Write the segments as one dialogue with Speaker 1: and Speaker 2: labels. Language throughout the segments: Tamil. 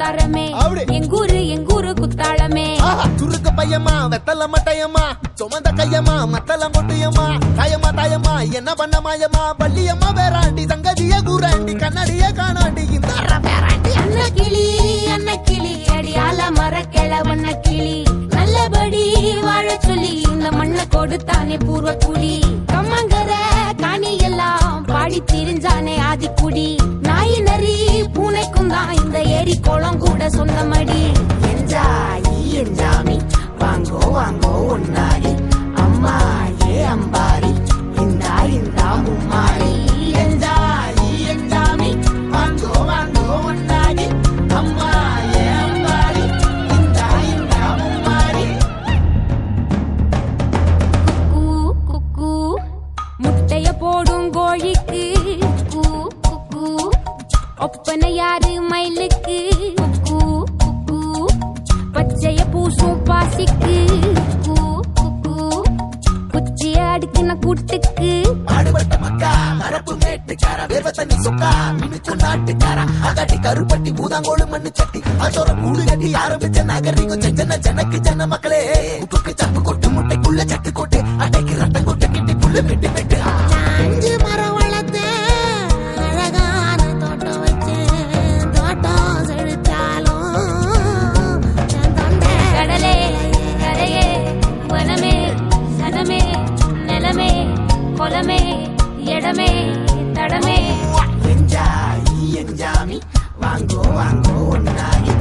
Speaker 1: அப்படி.
Speaker 2: எங்கூரு எங்கூரு குத்தாளமே.
Speaker 1: ஆஹா, சுருக்கு பையம்மா வெத்தல மட்டையம்மா சுமந்த கையம்மா மத்தல மொட்டையம்மா தாயம்மா தாயம்மா என்ன பண்ண மாயம்மா? பள்ளியம்மா வேறாண்டி சங்கதிய கூறாண்டி கண்ணாடிய காணாண்டி இந்த
Speaker 2: அன்ன கிளி அன்ன கிளி அடியால மர கிழவண்ண கிளி நல்லபடி வாழ சொல்லி இந்த மண்ணை கொடுத்தானே பூர்வ குடி கம்மங்கர காணி எல்லாம் பாடி திரிஞ்சானே ஆதிக்குடி. சொந்தமடி.
Speaker 3: என்ஜாயி என்ஜாமி. வாங்கோ வாங்கோ ஒன்னாரி அம்மா ஏ அம்பாரி இந்தா இந்தா மும்மாரி என்ஜாயி என்ஜாமி. வாங்கோ வாங்கோ ஒன்னாரி அம்மா ஏ அம்பாரி இந்தா இந்தா மும்மாரி
Speaker 2: கூ குக்கூ முட்டைய போடும் கோழிக்கு. கூ குக்கூ ஒப்பனை யாரு மயிலுக்கு? பச்சைய பூசும் பாசிக்கு கூ குக்கூ குச்சிய அடுக்கின கூட்டுக்கு
Speaker 3: பாடுபட்ட மக்கா மரப்பு மேட்டுக்கார வேர்வ தண்ணி சொக்கா மினுக்கு நாட்டுக்கார அகட்டி கருப்பட்டி பூதாங்கோடு மண்ணு சட்டி அதோட கூடு கட்டி ஆரம்பிச்ச நாகரிகம் செஞ்சன ஜனக்கு ஜன மக்களே உப்புக்கு சப்பு கொட்டு முட்டைக்குள்ள சட்டு கொட்டு அட்டைக்கு ரத்தம் கொட்டு கிட்டி புல்லு வெட்டு வெட்டு
Speaker 2: இடமே தடமே.
Speaker 3: என்ஜாமி வாங்கோ வாங்கோ ஒன்னாரி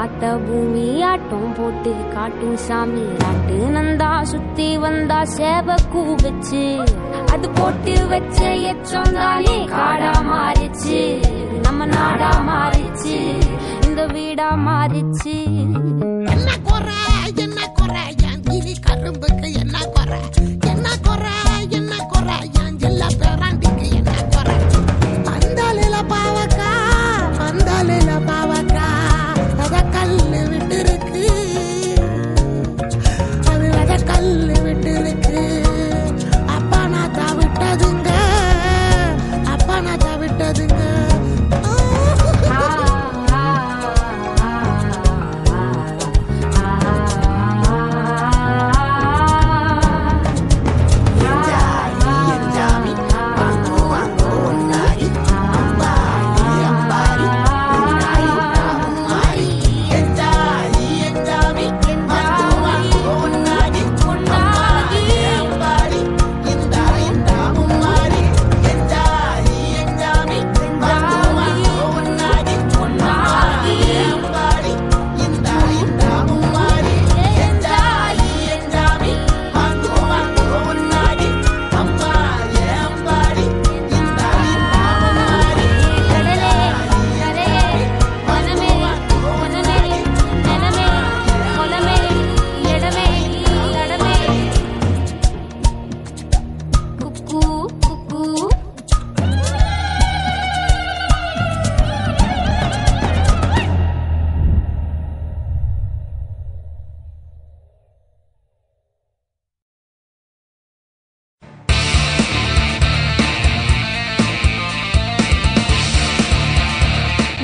Speaker 2: காத்த பூமி ஆட்டம் போட்டு காட்டும் சாமி. ஆட்டு நந்தா சுத்தி வந்தா சேவ கூவச்சு அது போட்டு வச்ச எச்சம் தானே காடா மாறிச்சு. நம்ம நாடா மாறிச்சு. இந்த வீடா மாறிச்சு.
Speaker 4: என்ன குறை என்ன குறை? என் கிளி கரும்புக்கு